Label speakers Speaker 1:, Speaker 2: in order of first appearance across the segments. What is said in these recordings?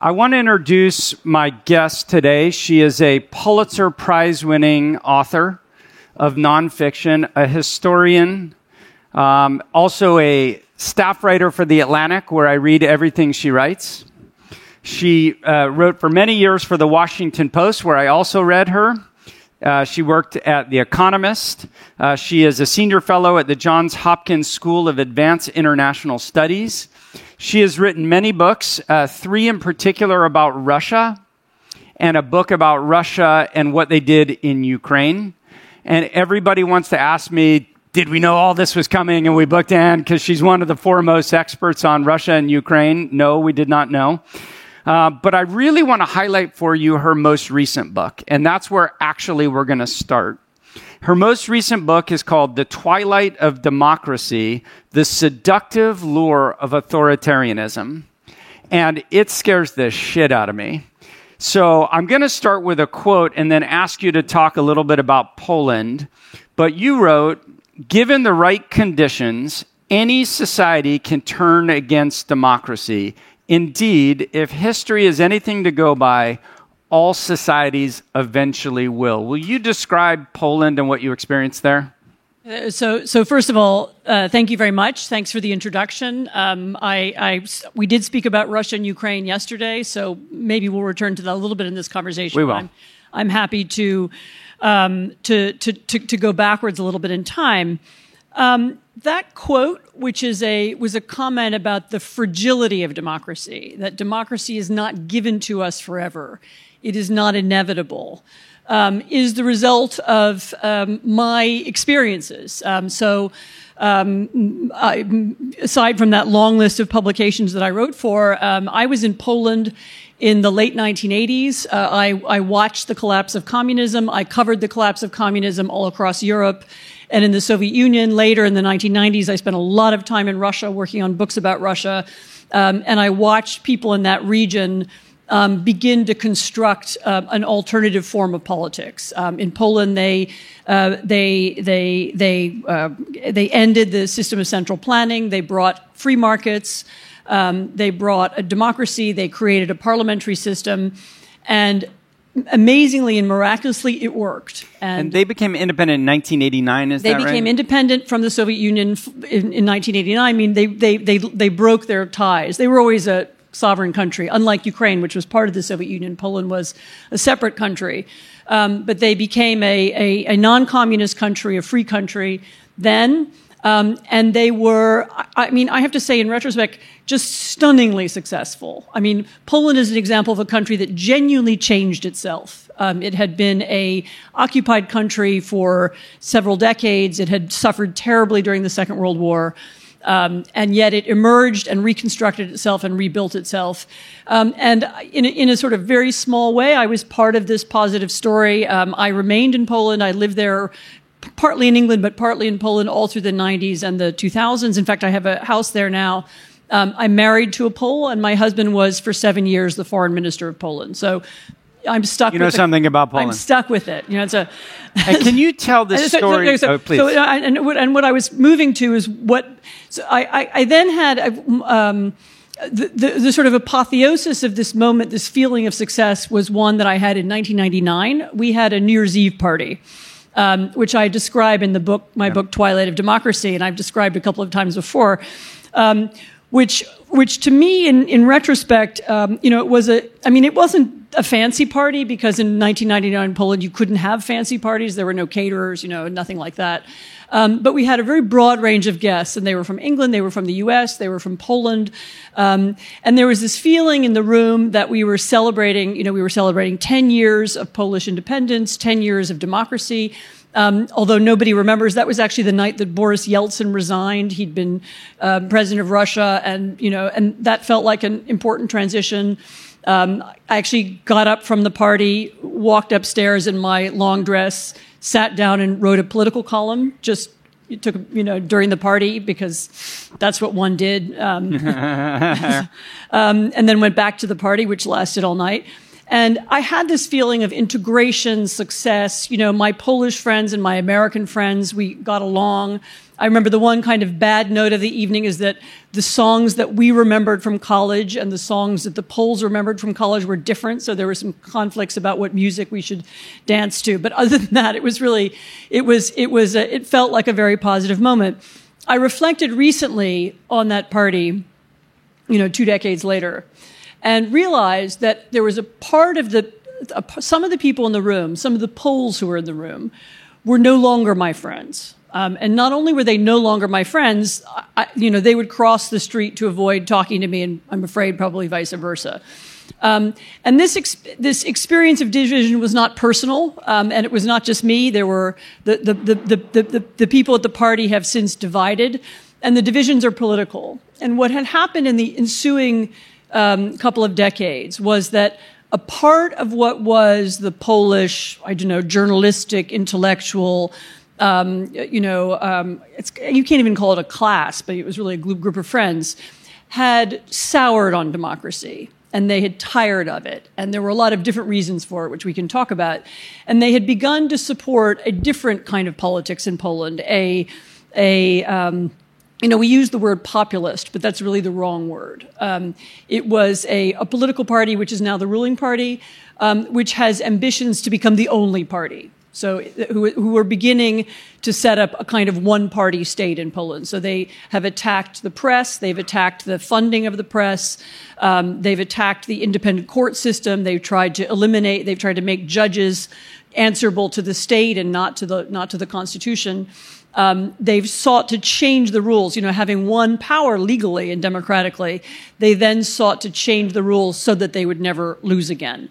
Speaker 1: I want to introduce my guest today. She is a Pulitzer Prize winning author of nonfiction, a historian, um, also a staff writer for The Atlantic, where I read everything she writes. She uh, wrote for many years for The Washington Post, where I also read her. Uh, she worked at The Economist. Uh, she is a senior fellow at the Johns Hopkins School of Advanced International Studies. She has written many books, uh, three in particular about Russia, and a book about Russia and what they did in Ukraine. And everybody wants to ask me, did we know all this was coming and we booked Anne because she's one of the foremost experts on Russia and Ukraine? No, we did not know. Uh, but I really want to highlight for you her most recent book, and that's where actually we're going to start. Her most recent book is called The Twilight of Democracy The Seductive Lure of Authoritarianism. And it scares the shit out of me. So I'm going to start with a quote and then ask you to talk a little bit about Poland. But you wrote, given the right conditions, any society can turn against democracy. Indeed, if history is anything to go by, all societies eventually will. Will you describe Poland and what you experienced there?
Speaker 2: Uh, so, so first of all, uh, thank you very much. Thanks for the introduction. Um, I, I, we did speak about Russia and Ukraine yesterday, so maybe we'll return to that a little bit in this conversation.
Speaker 1: We will.
Speaker 2: I'm, I'm happy to, um, to, to, to, to, go backwards a little bit in time. Um, that quote, which is a was a comment about the fragility of democracy, that democracy is not given to us forever it is not inevitable, um, is the result of um, my experiences. Um, so, um, I, aside from that long list of publications that I wrote for, um, I was in Poland in the late 1980s. Uh, I, I watched the collapse of communism. I covered the collapse of communism all across Europe and in the Soviet Union. Later in the 1990s, I spent a lot of time in Russia working on books about Russia. Um, and I watched people in that region um, begin to construct uh, an alternative form of politics. Um, in Poland, they uh, they they they uh, they ended the system of central planning. They brought free markets. Um, they brought a democracy. They created a parliamentary system, and amazingly and miraculously, it worked.
Speaker 1: And, and, they became independent in 1989. Is
Speaker 2: they
Speaker 1: that
Speaker 2: became
Speaker 1: right?
Speaker 2: independent from the Soviet Union in, in 1989. I mean, they, they they they broke their ties. They were always a sovereign country, unlike Ukraine, which was part of the Soviet Union. Poland was a separate country. Um, but they became a, a, a non communist country, a free country then. Um, and they were, I mean, I have to say, in retrospect, just stunningly successful. I mean, Poland is an example of a country that genuinely changed itself. Um, it had been a occupied country for several decades. It had suffered terribly during the Second World War. Um, and yet it emerged and reconstructed itself and rebuilt itself. Um, and in a, in a, sort of very small way, I was part of this positive story. Um, I remained in Poland. I lived there partly in England, but partly in Poland all through the 90s and the 2000s. In fact, I have a house there now. Um, I'm married to a Pole, and my husband was for seven years the foreign minister of Poland. So I'm stuck.
Speaker 1: You know something about Poland.
Speaker 2: I'm stuck with it. You know, it's a.
Speaker 1: and can you tell the story?
Speaker 2: So, so,
Speaker 1: oh, please.
Speaker 2: So, and, what, and what I was moving to is what. So I, I, I then had. Um, the, the, the, sort of apotheosis of this moment, this feeling of success, was one that I had in 1999. We had a New Year's Eve party, um, which I describe in the book, my yeah. book Twilight of Democracy, and I've described a couple of times before. Um, which which to me in, in retrospect um, you know it was a i mean it wasn't a fancy party because in 1999 in poland you couldn't have fancy parties there were no caterers you know nothing like that um, but we had a very broad range of guests and they were from england they were from the us they were from poland um, and there was this feeling in the room that we were celebrating you know we were celebrating 10 years of polish independence 10 years of democracy um, although nobody remembers, that was actually the night that Boris Yeltsin resigned. He'd been uh, president of Russia, and you know, and that felt like an important transition. Um, I actually got up from the party, walked upstairs in my long dress, sat down, and wrote a political column. Just it took you know during the party because that's what one did, um, um, and then went back to the party, which lasted all night. And I had this feeling of integration, success. You know, my Polish friends and my American friends, we got along. I remember the one kind of bad note of the evening is that the songs that we remembered from college and the songs that the Poles remembered from college were different. So there were some conflicts about what music we should dance to. But other than that, it was really, it was, it was, a, it felt like a very positive moment. I reflected recently on that party, you know, two decades later, and realized that there was a part of the, some of the people in the room, some of the Poles who were in the room, were no longer my friends. Um, and not only were they no longer my friends, I, you know, they would cross the street to avoid talking to me, and I'm afraid probably vice versa. Um, and this ex- this experience of division was not personal, um, and it was not just me. There were the the, the, the, the, the people at the party have since divided, and the divisions are political. And what had happened in the ensuing um, couple of decades was that a part of what was the Polish, I don't know, journalistic, intellectual, um, you know, um, you can't even call it a class, but it was really a group of friends, had soured on democracy and they had tired of it. And there were a lot of different reasons for it, which we can talk about. And they had begun to support a different kind of politics in Poland, a, a, um, you know, we use the word populist, but that's really the wrong word. Um, it was a, a, political party, which is now the ruling party, um, which has ambitions to become the only party. So, who, who are beginning to set up a kind of one party state in Poland. So, they have attacked the press, they've attacked the funding of the press, um, they've attacked the independent court system, they've tried to eliminate, they've tried to make judges answerable to the state and not to the, not to the Constitution. Um, they've sought to change the rules, you know, having won power legally and democratically. They then sought to change the rules so that they would never lose again.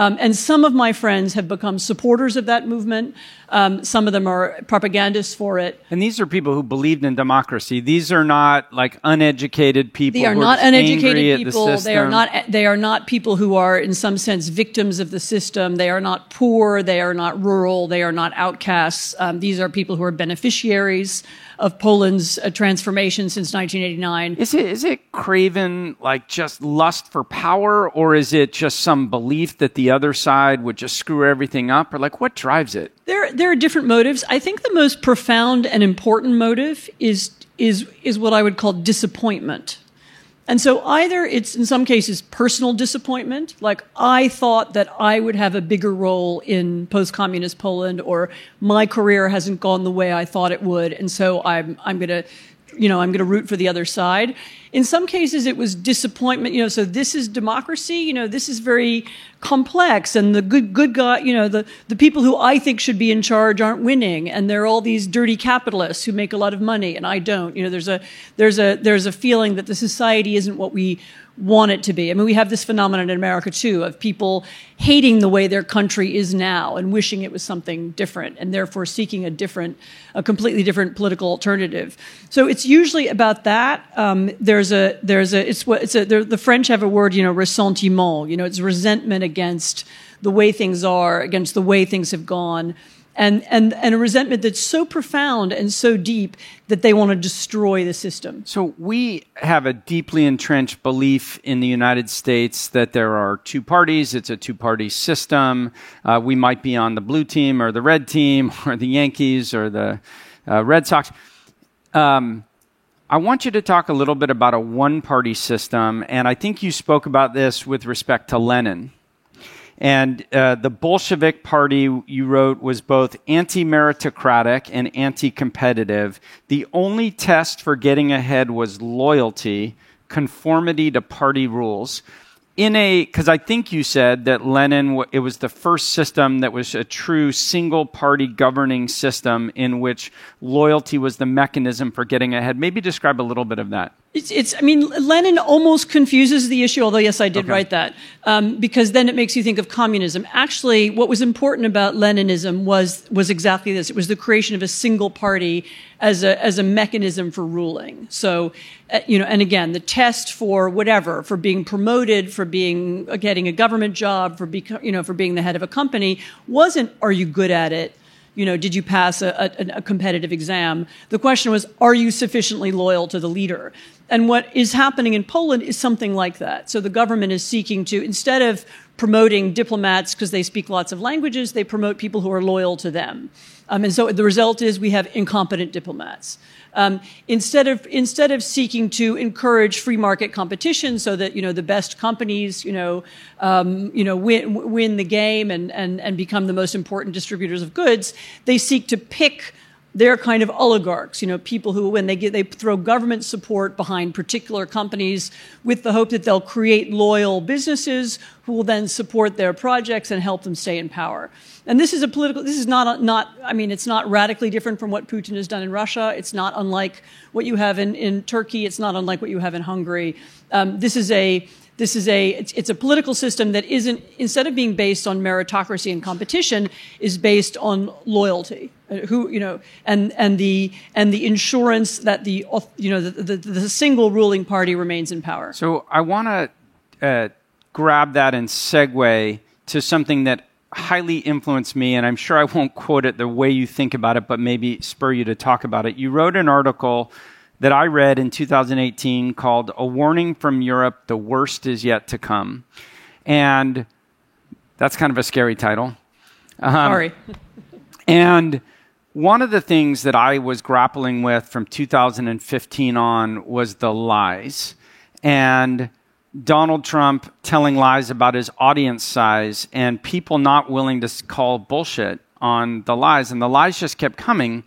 Speaker 2: Um, and some of my friends have become supporters of that movement. Um, some of them are propagandists for it.
Speaker 1: And these are people who believed in democracy. These are not like uneducated people.
Speaker 2: They are not uneducated people. The they are not. They are not people who are, in some sense, victims of the system. They are not poor. They are not rural. They are not outcasts. Um, these are people who are beneficiaries of Poland's uh, transformation since 1989.
Speaker 1: Is it is it craven like just lust for power, or is it just some belief that the other side would just screw everything up, or like what drives it?
Speaker 2: There there are different motives. I think the most profound and important motive is is is what I would call disappointment. And so either it's in some cases personal disappointment, like I thought that I would have a bigger role in post-communist Poland or my career hasn't gone the way I thought it would and so I'm I'm to you know, I'm to root for the other side. In some cases, it was disappointment. You know, so this is democracy. You know, this is very complex, and the good good guy. You know, the the people who I think should be in charge aren't winning, and there are all these dirty capitalists who make a lot of money, and I don't. You know, there's a there's a there's a feeling that the society isn't what we want it to be. I mean, we have this phenomenon in America too of people hating the way their country is now and wishing it was something different and therefore seeking a different, a completely different political alternative. So it's usually about that. Um, there's a, there's a, it's what, it's a, the French have a word, you know, ressentiment, you know, it's resentment against the way things are, against the way things have gone and, and, and a resentment that's so profound and so deep that they want to destroy the system.
Speaker 1: So we have a deeply entrenched belief in the United States that there are two parties. It's a two-party system. Uh, we might be on the blue team or the red team or the Yankees or the uh, Red Sox. Um, I want you to talk a little bit about a one-party system, and I think you spoke about this with respect to Lenin. And uh, the Bolshevik Party, you wrote, was both anti meritocratic and anti competitive. The only test for getting ahead was loyalty, conformity to party rules in a because I think you said that Lenin it was the first system that was a true single party governing system in which loyalty was the mechanism for getting ahead. Maybe describe a little bit of that.
Speaker 2: It's, it's I mean, Lenin almost confuses the issue, although yes, I did okay. write that, um, because then it makes you think of communism. Actually, what was important about Leninism was was exactly this: it was the creation of a single party as a as a mechanism for ruling. So, uh, you know, and again, the test for whatever, for being promoted, for being uh, getting a government job, for be, you know, for being the head of a company, wasn't are you good at it you know, did you pass a, a, a, competitive exam? The question was, are you sufficiently loyal to the leader? And what is happening in Poland is something like that. So the government is seeking to, instead of promoting diplomats because they speak lots of languages, they promote people who are loyal to them. Um, and so the result is we have incompetent diplomats. Um, instead of instead of seeking to encourage free market competition so that you know the best companies you know um, you know win, win the game and, and and become the most important distributors of goods, they seek to pick they're kind of oligarchs, you know, people who, when they get, they throw government support behind particular companies with the hope that they'll create loyal businesses who will then support their projects and help them stay in power. And this is a political, this is not, not, I mean, it's not radically different from what Putin has done in Russia. It's not unlike what you have in, in Turkey. It's not unlike what you have in Hungary. Um, this is a, this is a it's, it's, a political system that isn't instead of being based on meritocracy and competition is based on loyalty. Uh, who you know and and the and the insurance that the you know the, the, the single ruling party remains in power.
Speaker 1: So i want to uh, grab that and segue to something that highly influenced me and i'm sure i won't quote it the way you think about it but maybe spur you to talk about it. You wrote an article that I read in 2018 called A Warning from Europe The Worst Is Yet to Come. And that's kind of a scary title.
Speaker 2: Um, Sorry.
Speaker 1: and one of the things that I was grappling with from 2015 on was the lies. And Donald Trump telling lies about his audience size and people not willing to call bullshit on the lies. And the lies just kept coming.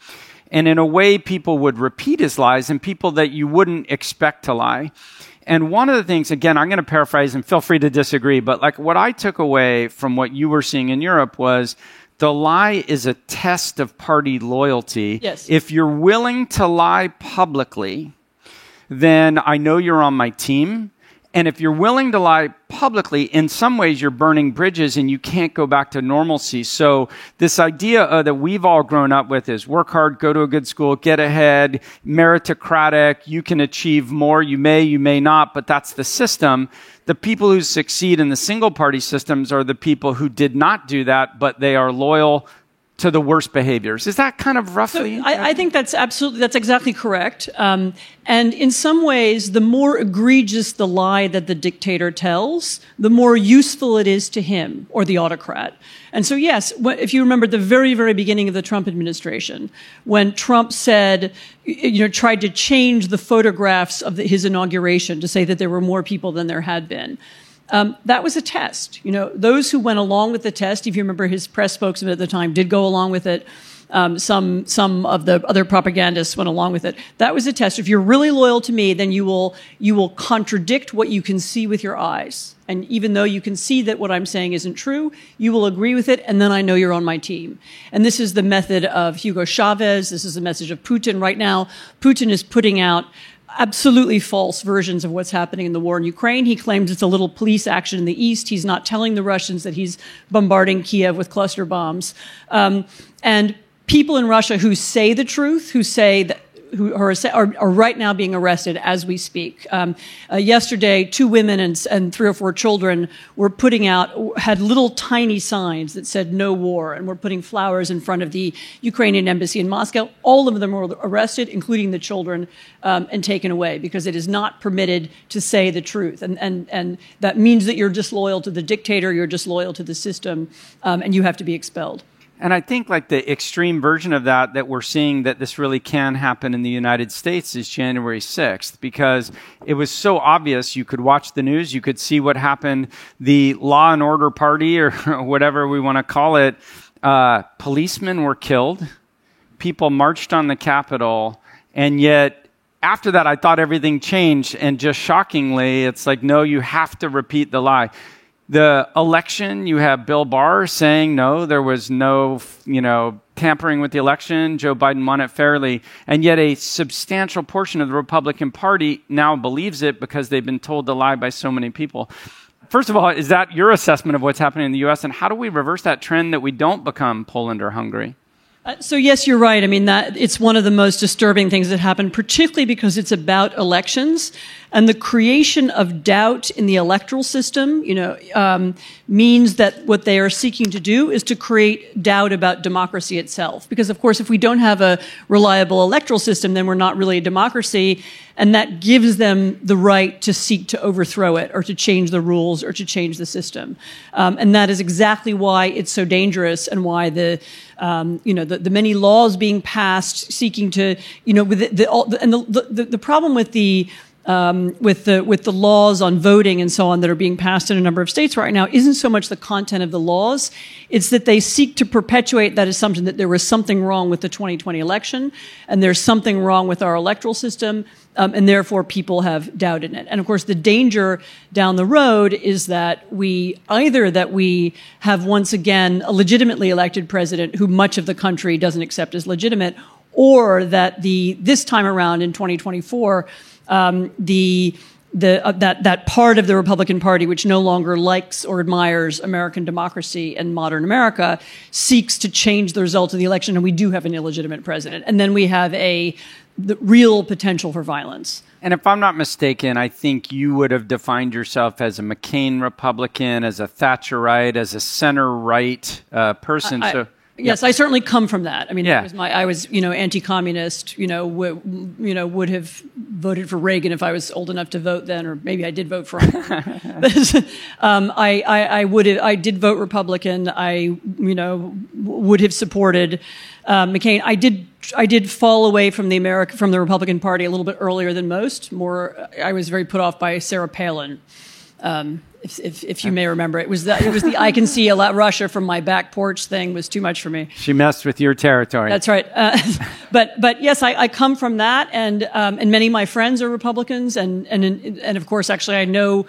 Speaker 1: And in a way, people would repeat his lies and people that you wouldn't expect to lie. And one of the things, again, I'm going to paraphrase and feel free to disagree, but like what I took away from what you were seeing in Europe was the lie is a test of party loyalty.
Speaker 2: Yes.
Speaker 1: If you're willing to lie publicly, then I know you're on my team. And if you're willing to lie publicly, in some ways you're burning bridges and you can't go back to normalcy. So this idea uh, that we've all grown up with is work hard, go to a good school, get ahead, meritocratic, you can achieve more, you may, you may not, but that's the system. The people who succeed in the single party systems are the people who did not do that, but they are loyal to the worst behaviors. Is that kind of roughly?
Speaker 2: So I, I, think that's absolutely that's exactly correct. Um, and in some ways, the more egregious the lie that the dictator tells, the more useful it is to him or the autocrat. And so, yes, if you remember the very, very beginning of the Trump administration, when Trump said, you know, tried to change the photographs of the, his inauguration to say that there were more people than there had been. Um, that was a test. You know, those who went along with the test, if you remember his press spokesman at the time, did go along with it. Um, some some of the other propagandists went along with it. That was a test. If you're really loyal to me, then you will you will contradict what you can see with your eyes. And even though you can see that what I'm saying isn't true, you will agree with it, and then I know you're on my team. And this is the method of Hugo Chavez. This is the message of Putin right now. Putin is putting out absolutely false versions of what's happening in the war in Ukraine. He claims it's a little police action in the east. He's not telling the Russians that he's bombarding Kiev with cluster bombs. Um, and people in Russia who say the truth, who say that who are, are, are, right now being arrested as we speak. Um, uh, yesterday, two women and, and, three or four children were putting out, had little tiny signs that said no war, and were putting flowers in front of the Ukrainian embassy in Moscow. All of them were arrested, including the children, um, and taken away because it is not permitted to say the truth. And, and, and that means that you're disloyal to the dictator, you're disloyal to the system, um, and you have to be expelled.
Speaker 1: And I think like the extreme version of that that we're seeing that this really can happen in the United States is January 6th because it was so obvious. You could watch the news, you could see what happened. The law and order party or whatever we want to call it, uh, policemen were killed, people marched on the Capitol, and yet after that I thought everything changed and just shockingly it's like no you have to repeat the lie the election, you have Bill Barr saying no, there was no, you know, tampering with the election. Joe Biden won it fairly. And yet a substantial portion of the Republican Party now believes it because they've been told to lie by so many people. First of all, is that your assessment of what's happening in the US? And how do we reverse that trend that we don't become Poland or Hungary?
Speaker 2: Uh, so yes, you're right. I mean that it's one of the most disturbing things that happened, particularly because it's about elections and the creation of doubt in the electoral system. You know, um, means that what they are seeking to do is to create doubt about democracy itself. Because of course, if we don't have a reliable electoral system, then we're not really a democracy, and that gives them the right to seek to overthrow it or to change the rules or to change the system. Um, and that is exactly why it's so dangerous and why the um, you know, the, the, many laws being passed seeking to, you know, with the, the and the, the, the problem with the um, with the with the laws on voting and so on that are being passed in a number of states right now isn't so much the content of the laws; it's that they seek to perpetuate that assumption that there was something wrong with the 2020 election and there's something wrong with our electoral system, um, and therefore people have doubted it. And of course, the danger down the road is that we either that we have once again a legitimately elected president who much of the country doesn't accept as legitimate, or that the this time around in 2024 um, the the, uh, that, that part of the Republican Party which no longer likes or admires American democracy and modern America seeks to change the result of the election, and we do have an illegitimate president. And then we have a the real potential for violence.
Speaker 1: And if I'm not mistaken, I think you would have defined yourself as a McCain Republican, as a Thatcherite, as a center right uh, person.
Speaker 2: I,
Speaker 1: so.
Speaker 2: Yes, I certainly come from that. I mean, yeah. was my, I was, you know, anti-communist. You know, w- you know, would have voted for Reagan if I was old enough to vote then, or maybe I did vote for him. um, I, I, I, would have, I did vote Republican. I, you know, would have supported uh, McCain. I did, I did fall away from the American, from the Republican Party a little bit earlier than most. More, I was very put off by Sarah Palin. Um, if, if, if, you may remember. It was the, it was the I can see a lot Russia from my back porch thing was too much for me.
Speaker 1: She messed with your territory.
Speaker 2: That's right. Uh, but but yes, I, I, come from that, and um, and many of my friends are Republicans, and and and of course, actually, I know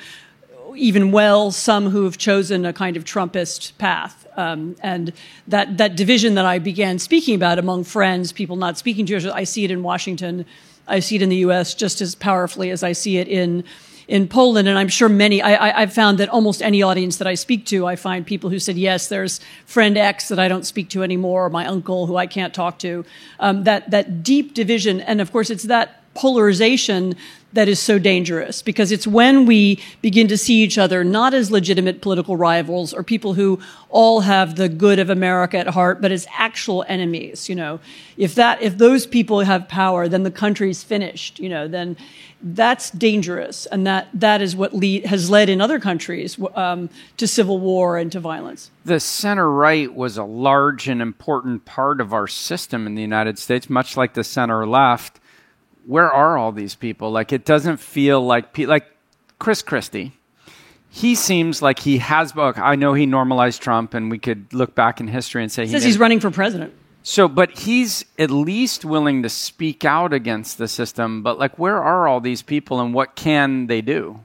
Speaker 2: even well some who have chosen a kind of Trumpist path. Um, and that that division that I began speaking about among friends, people not speaking other, I see it in Washington. I see it in the U.S. just as powerfully as I see it in in Poland, and I'm sure many, I, have found that almost any audience that I speak to, I find people who said, yes, there's friend X that I don't speak to anymore, or my uncle who I can't talk to. Um, that, that deep division, and of course, it's that polarization that is so dangerous because it's when we begin to see each other not as legitimate political rivals or people who all have the good of America at heart, but as actual enemies. You know, if that, if those people have power, then the country's finished. You know, then that's dangerous, and that that is what lead, has led in other countries um, to civil war and to violence.
Speaker 1: The center right was a large and important part of our system in the United States, much like the center left where are all these people? Like, it doesn't feel like like Chris Christie. He seems like he has. I know he normalized Trump, and we could look back in history and say
Speaker 2: he says he's running for president.
Speaker 1: So, but he's at least willing to speak out against the system. But like, where are all these people, and what can they do?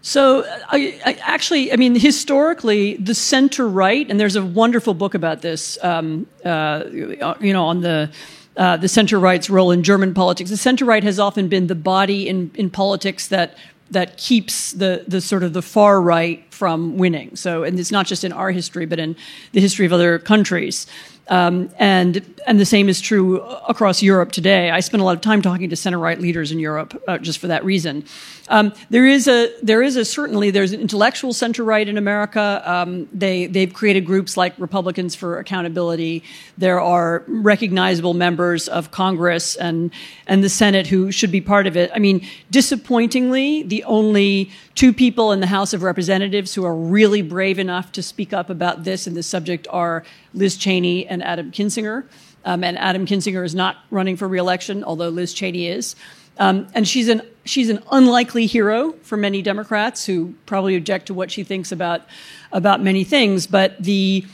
Speaker 2: So, I, I actually, I mean, historically, the center right, and there's a wonderful book about this, um, uh, you know, on the uh, the center right's role in German politics. The center right has often been the body in, in politics that that keeps the the sort of the far right from winning. So, and it's not just in our history, but in the history of other countries. Um, and and the same is true across Europe today. I spend a lot of time talking to center right leaders in Europe uh, just for that reason. Um, there is a there is a certainly there's an intellectual center right in America. Um, they they've created groups like Republicans for Accountability. There are recognizable members of Congress and and the Senate who should be part of it. I mean, disappointingly, the only two people in the House of Representatives who are really brave enough to speak up about this and this subject are Liz Cheney and Adam Kinzinger. Um, and Adam Kinzinger is not running for reelection, although Liz Cheney is. Um, and she's an she's an unlikely hero for many Democrats who probably object to what she thinks about about many things. But the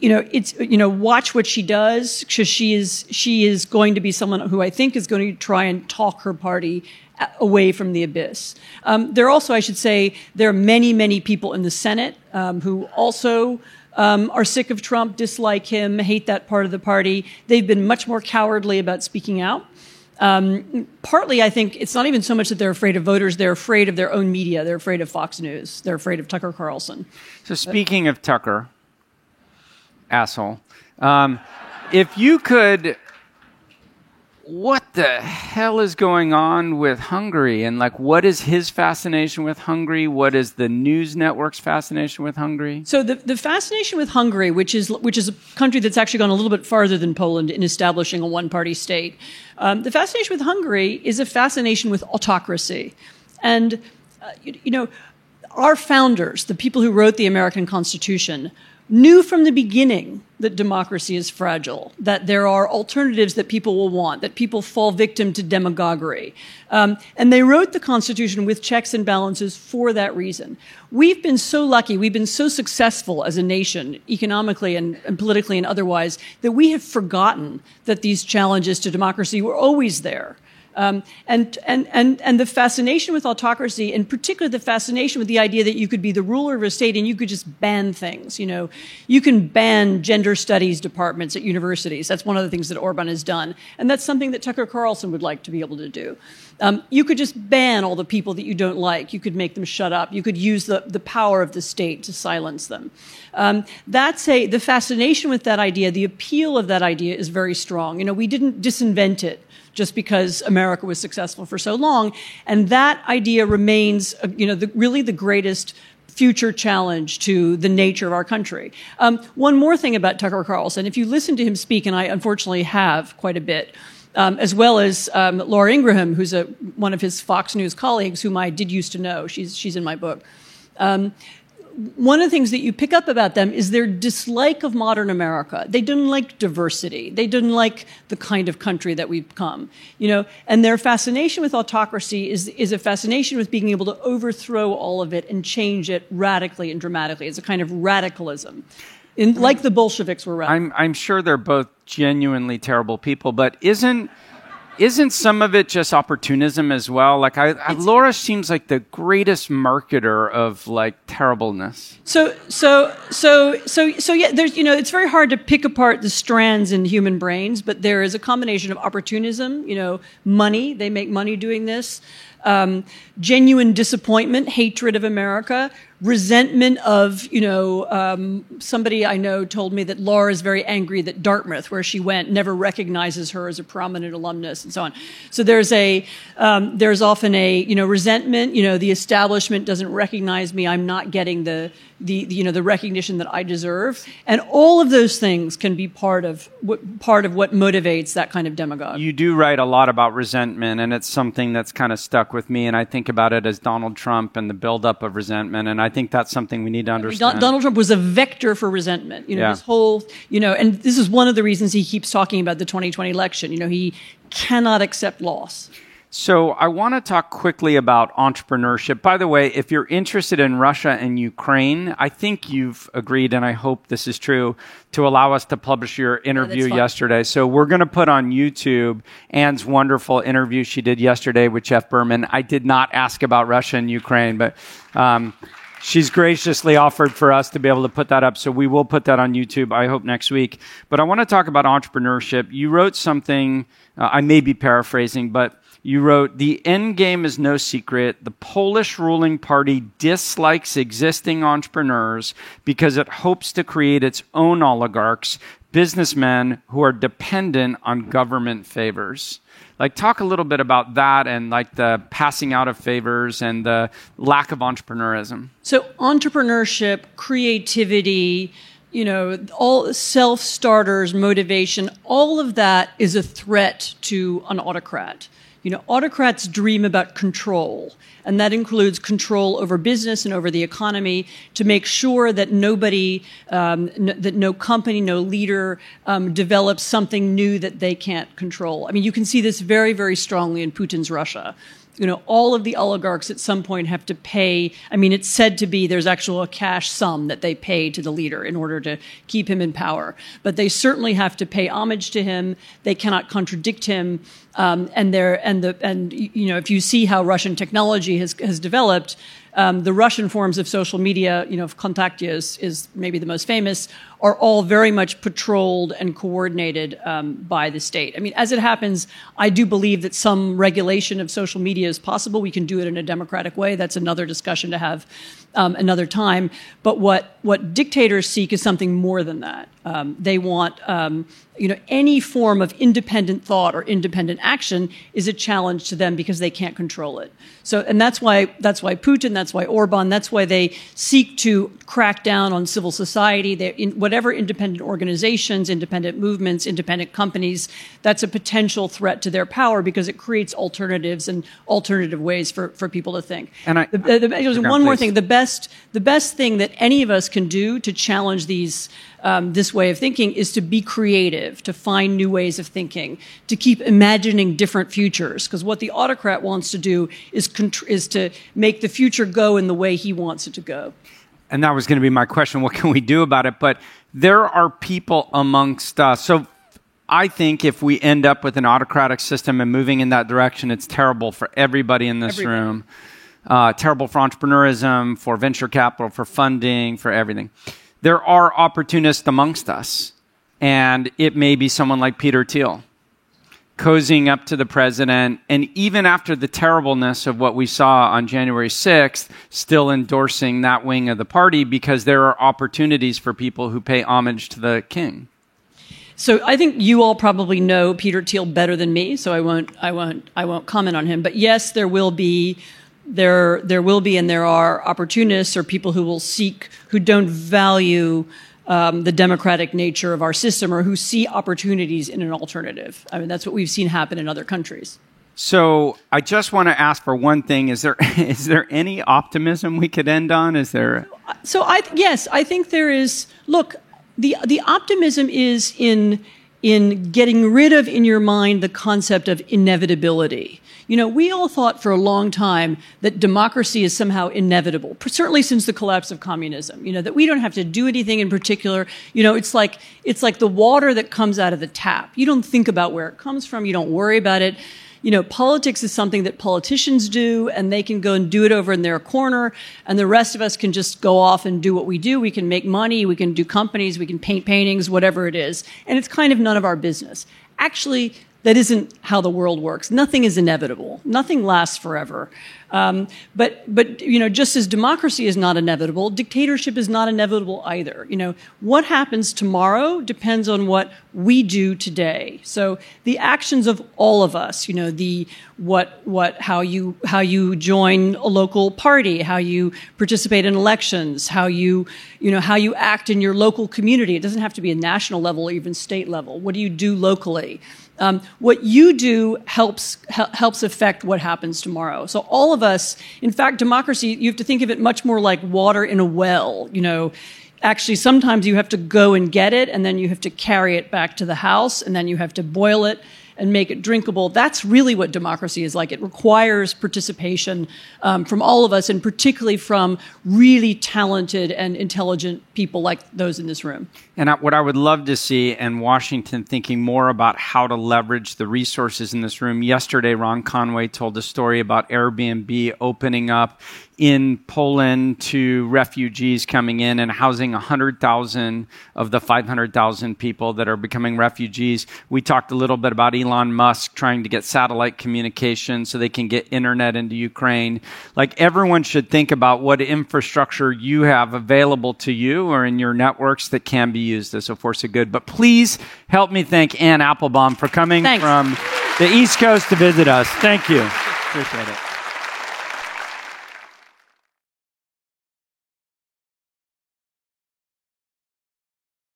Speaker 2: you know it's you know watch what she does because she is she is going to be someone who I think is going to try and talk her party away from the abyss. Um, there also, I should say, there are many many people in the Senate um, who also um, are sick of Trump, dislike him, hate that part of the party. They've been much more cowardly about speaking out. Um, partly, I think it's not even so much that they're afraid of voters; they're afraid of their own media. They're afraid of Fox News. They're afraid of Tucker Carlson.
Speaker 1: So, speaking of Tucker, asshole. Um, if you could what the hell is going on with Hungary? And like, what is his fascination with Hungary? What is the news network's fascination with Hungary?
Speaker 2: So the, the fascination with Hungary, which is which is a country that's actually gone a little bit farther than Poland in establishing a one-party state, um, the fascination with Hungary is a fascination with autocracy, and uh, you, you know, our founders, the people who wrote the American Constitution, knew from the beginning that democracy is fragile, that there are alternatives that people will want, that people fall victim to demagoguery. Um, and they wrote the Constitution with checks and balances for that reason. We've been so lucky, we've been so successful as a nation, economically and, and politically and otherwise, that we have forgotten that these challenges to democracy were always there. Um, and, and, and, and the fascination with autocracy, in particular the fascination with the idea that you could be the ruler of a state and you could just ban things. You know, you can ban gender studies departments at universities. That's one of the things that Orban has done. And that's something that Tucker Carlson would like to be able to do. Um, you could just ban all the people that you don't like. You could make them shut up. You could use the, the power of the state to silence them. Um, that's a, the fascination with that idea, the appeal of that idea is very strong. You know, we didn't disinvent it just because America was successful for so long. And that idea remains, uh, you know, the, really the greatest future challenge to the nature of our country. Um, one more thing about Tucker Carlson, if you listen to him speak, and I unfortunately have quite a bit, um, as well as um, Laura Ingraham, who's a, one of his Fox News colleagues, whom I did used to know. She's, she's in my book. Um, one of the things that you pick up about them is their dislike of modern America. They didn't like diversity. They didn't like the kind of country that we've become. You know, and their fascination with autocracy is, is a fascination with being able to overthrow all of it and change it radically and dramatically. It's a kind of radicalism. In, like the Bolsheviks were radical.
Speaker 1: I'm, I'm sure they're both genuinely terrible people, but isn't isn't some of it just opportunism as well? Like, I, I, Laura seems like the greatest marketer of like terribleness.
Speaker 2: So, so, so, so, so, yeah. There's, you know, it's very hard to pick apart the strands in human brains, but there is a combination of opportunism. You know, money. They make money doing this. Um, genuine disappointment, hatred of America, resentment of, you know, um, somebody I know told me that Laura is very angry that Dartmouth, where she went, never recognizes her as a prominent alumnus and so on. So there's a, um, there's often a, you know, resentment, you know, the establishment doesn't recognize me, I'm not getting the, the, the you know, the recognition that I deserve. And all of those things can be part of what, part of what motivates that kind of demagogue.
Speaker 1: You do write a lot about resentment, and it's something that's kind of stuck with me, and I think about it as Donald Trump and the buildup of resentment, and I I think that's something we need to understand.
Speaker 2: Donald Trump was a vector for resentment. You know, yeah. this whole, you know, and this is one of the reasons he keeps talking about the 2020 election. You know, he cannot accept loss.
Speaker 1: So I want to talk quickly about entrepreneurship. By the way, if you're interested in Russia and Ukraine, I think you've agreed, and I hope this is true, to allow us to publish your interview yeah, yesterday. So we're going to put on YouTube Anne's wonderful interview she did yesterday with Jeff Berman. I did not ask about Russia and Ukraine, but um, she's graciously offered for us to be able to put that up. So we will put that on YouTube, I hope, next week. But I want to talk about entrepreneurship. You wrote something, uh, I may be paraphrasing, but you wrote, The end game is no secret. The Polish ruling party dislikes existing entrepreneurs because it hopes to create its own oligarchs, businessmen who are dependent on government favors. Like talk a little bit about that and like the passing out of favors and the lack of entrepreneurism.
Speaker 2: So entrepreneurship creativity you know all self-starters motivation all of that is a threat to an autocrat you know, autocrats dream about control, and that includes control over business and over the economy to make sure that nobody, um, that no company, no leader um, develops something new that they can't control. I mean, you can see this very, very strongly in Putin's Russia you know, all of the oligarchs at some point have to pay. I mean, it's said to be there's actual a cash sum that they pay to the leader in order to keep him in power. But they certainly have to pay homage to him. They cannot contradict him. Um, and there, and the, and you know, if you see how Russian technology has has developed, um, the Russian forms of social media, you know, Kontakte is, is maybe the most famous, are all very much patrolled and coordinated um, by the state. I mean, as it happens, I do believe that some regulation of social media is possible. We can do it in a democratic way. That's another discussion to have um, another time. But what what dictators seek is something more than that. Um, they want um, you know any form of independent thought or independent action is a challenge to them because they can't control it. So and that's why that's why Putin, that's why Orban, that's why they seek to crack down on civil society. They in whatever independent organizations, independent movements, independent companies. That's a potential threat to their power because it creates alternatives and alternative ways for, for people to think. And I, the, the, the, one more thing: the best the best thing that any of us can do to challenge these um, this way of thinking is to be creative, to find new ways of thinking, to keep imagining different futures. Because what the autocrat wants to do is, contr- is to make the future go in the way he wants it to go.
Speaker 1: And that was going to be my question what can we do about it? But there are people amongst us. So I think if we end up with an autocratic system and moving in that direction, it's terrible for everybody in this everybody. room. Uh, terrible for entrepreneurism, for venture capital, for funding, for everything there are opportunists amongst us. And it may be someone like Peter Thiel, cozying up to the president, and even after the terribleness of what we saw on January 6th, still endorsing that wing of the party because there are opportunities for people who pay homage to the king.
Speaker 2: So I think you all probably know Peter Thiel better than me, so I won't, I won't, I won't comment on him. But yes, there will be there there will be and there are opportunists or people who will seek who don't value um, the democratic nature of our system or who see opportunities in an alternative. I mean, that's what we've seen happen in other countries.
Speaker 1: So I just want to ask for one thing: is there is there any optimism we could end on? Is there?
Speaker 2: So I yes, I think there is. Look, the the optimism is in in getting rid of in your mind the concept of inevitability. You know, we all thought for a long time that democracy is somehow inevitable, certainly since the collapse of communism, you know, that we don't have to do anything in particular. You know, it's like, it's like the water that comes out of the tap. You don't think about where it comes from. You don't worry about it you know, politics is something that politicians do and they can go and do it over in their corner and the rest of us can just go off and do what we do. We can make money, we can do companies, we can paint paintings, whatever it is. And it's kind of none of our business. Actually, that isn't how the world works. Nothing is inevitable. Nothing lasts forever. Um, but, but, you know, just as democracy is not inevitable, dictatorship is not inevitable either. You know, what happens tomorrow depends on what we do today. So the actions of all of us, you know, the, what, what, how you, how you join a local party, how you participate in elections, how you, you know, how you act in your local community. It doesn't have to be a national level or even state level. What do you do locally? Um, what you do helps helps affect what happens tomorrow. So all of us, in fact, democracy, you have to think of it much more like water in a well. You know, actually, sometimes you have to go and get it, and then you have to carry it back to the house, and then you have to boil it, and make it drinkable. That's really what democracy is like. It requires participation um, from all of us, and particularly from really talented and intelligent people like those in this room.
Speaker 1: And I, what I would love to see, and Washington thinking more about how to leverage the resources in this room. Yesterday, Ron Conway told a story about Airbnb opening up in Poland to refugees coming in and housing 100,000 of the 500,000 people that are becoming refugees. We talked a little bit about Elon Musk trying to get satellite communication so they can get internet into Ukraine. Like everyone should think about what infrastructure you have available to you or in your networks that can be used as a force of good. But please help me thank Anne Applebaum for coming
Speaker 2: Thanks.
Speaker 1: from the East Coast to visit us. Thank you. Appreciate it.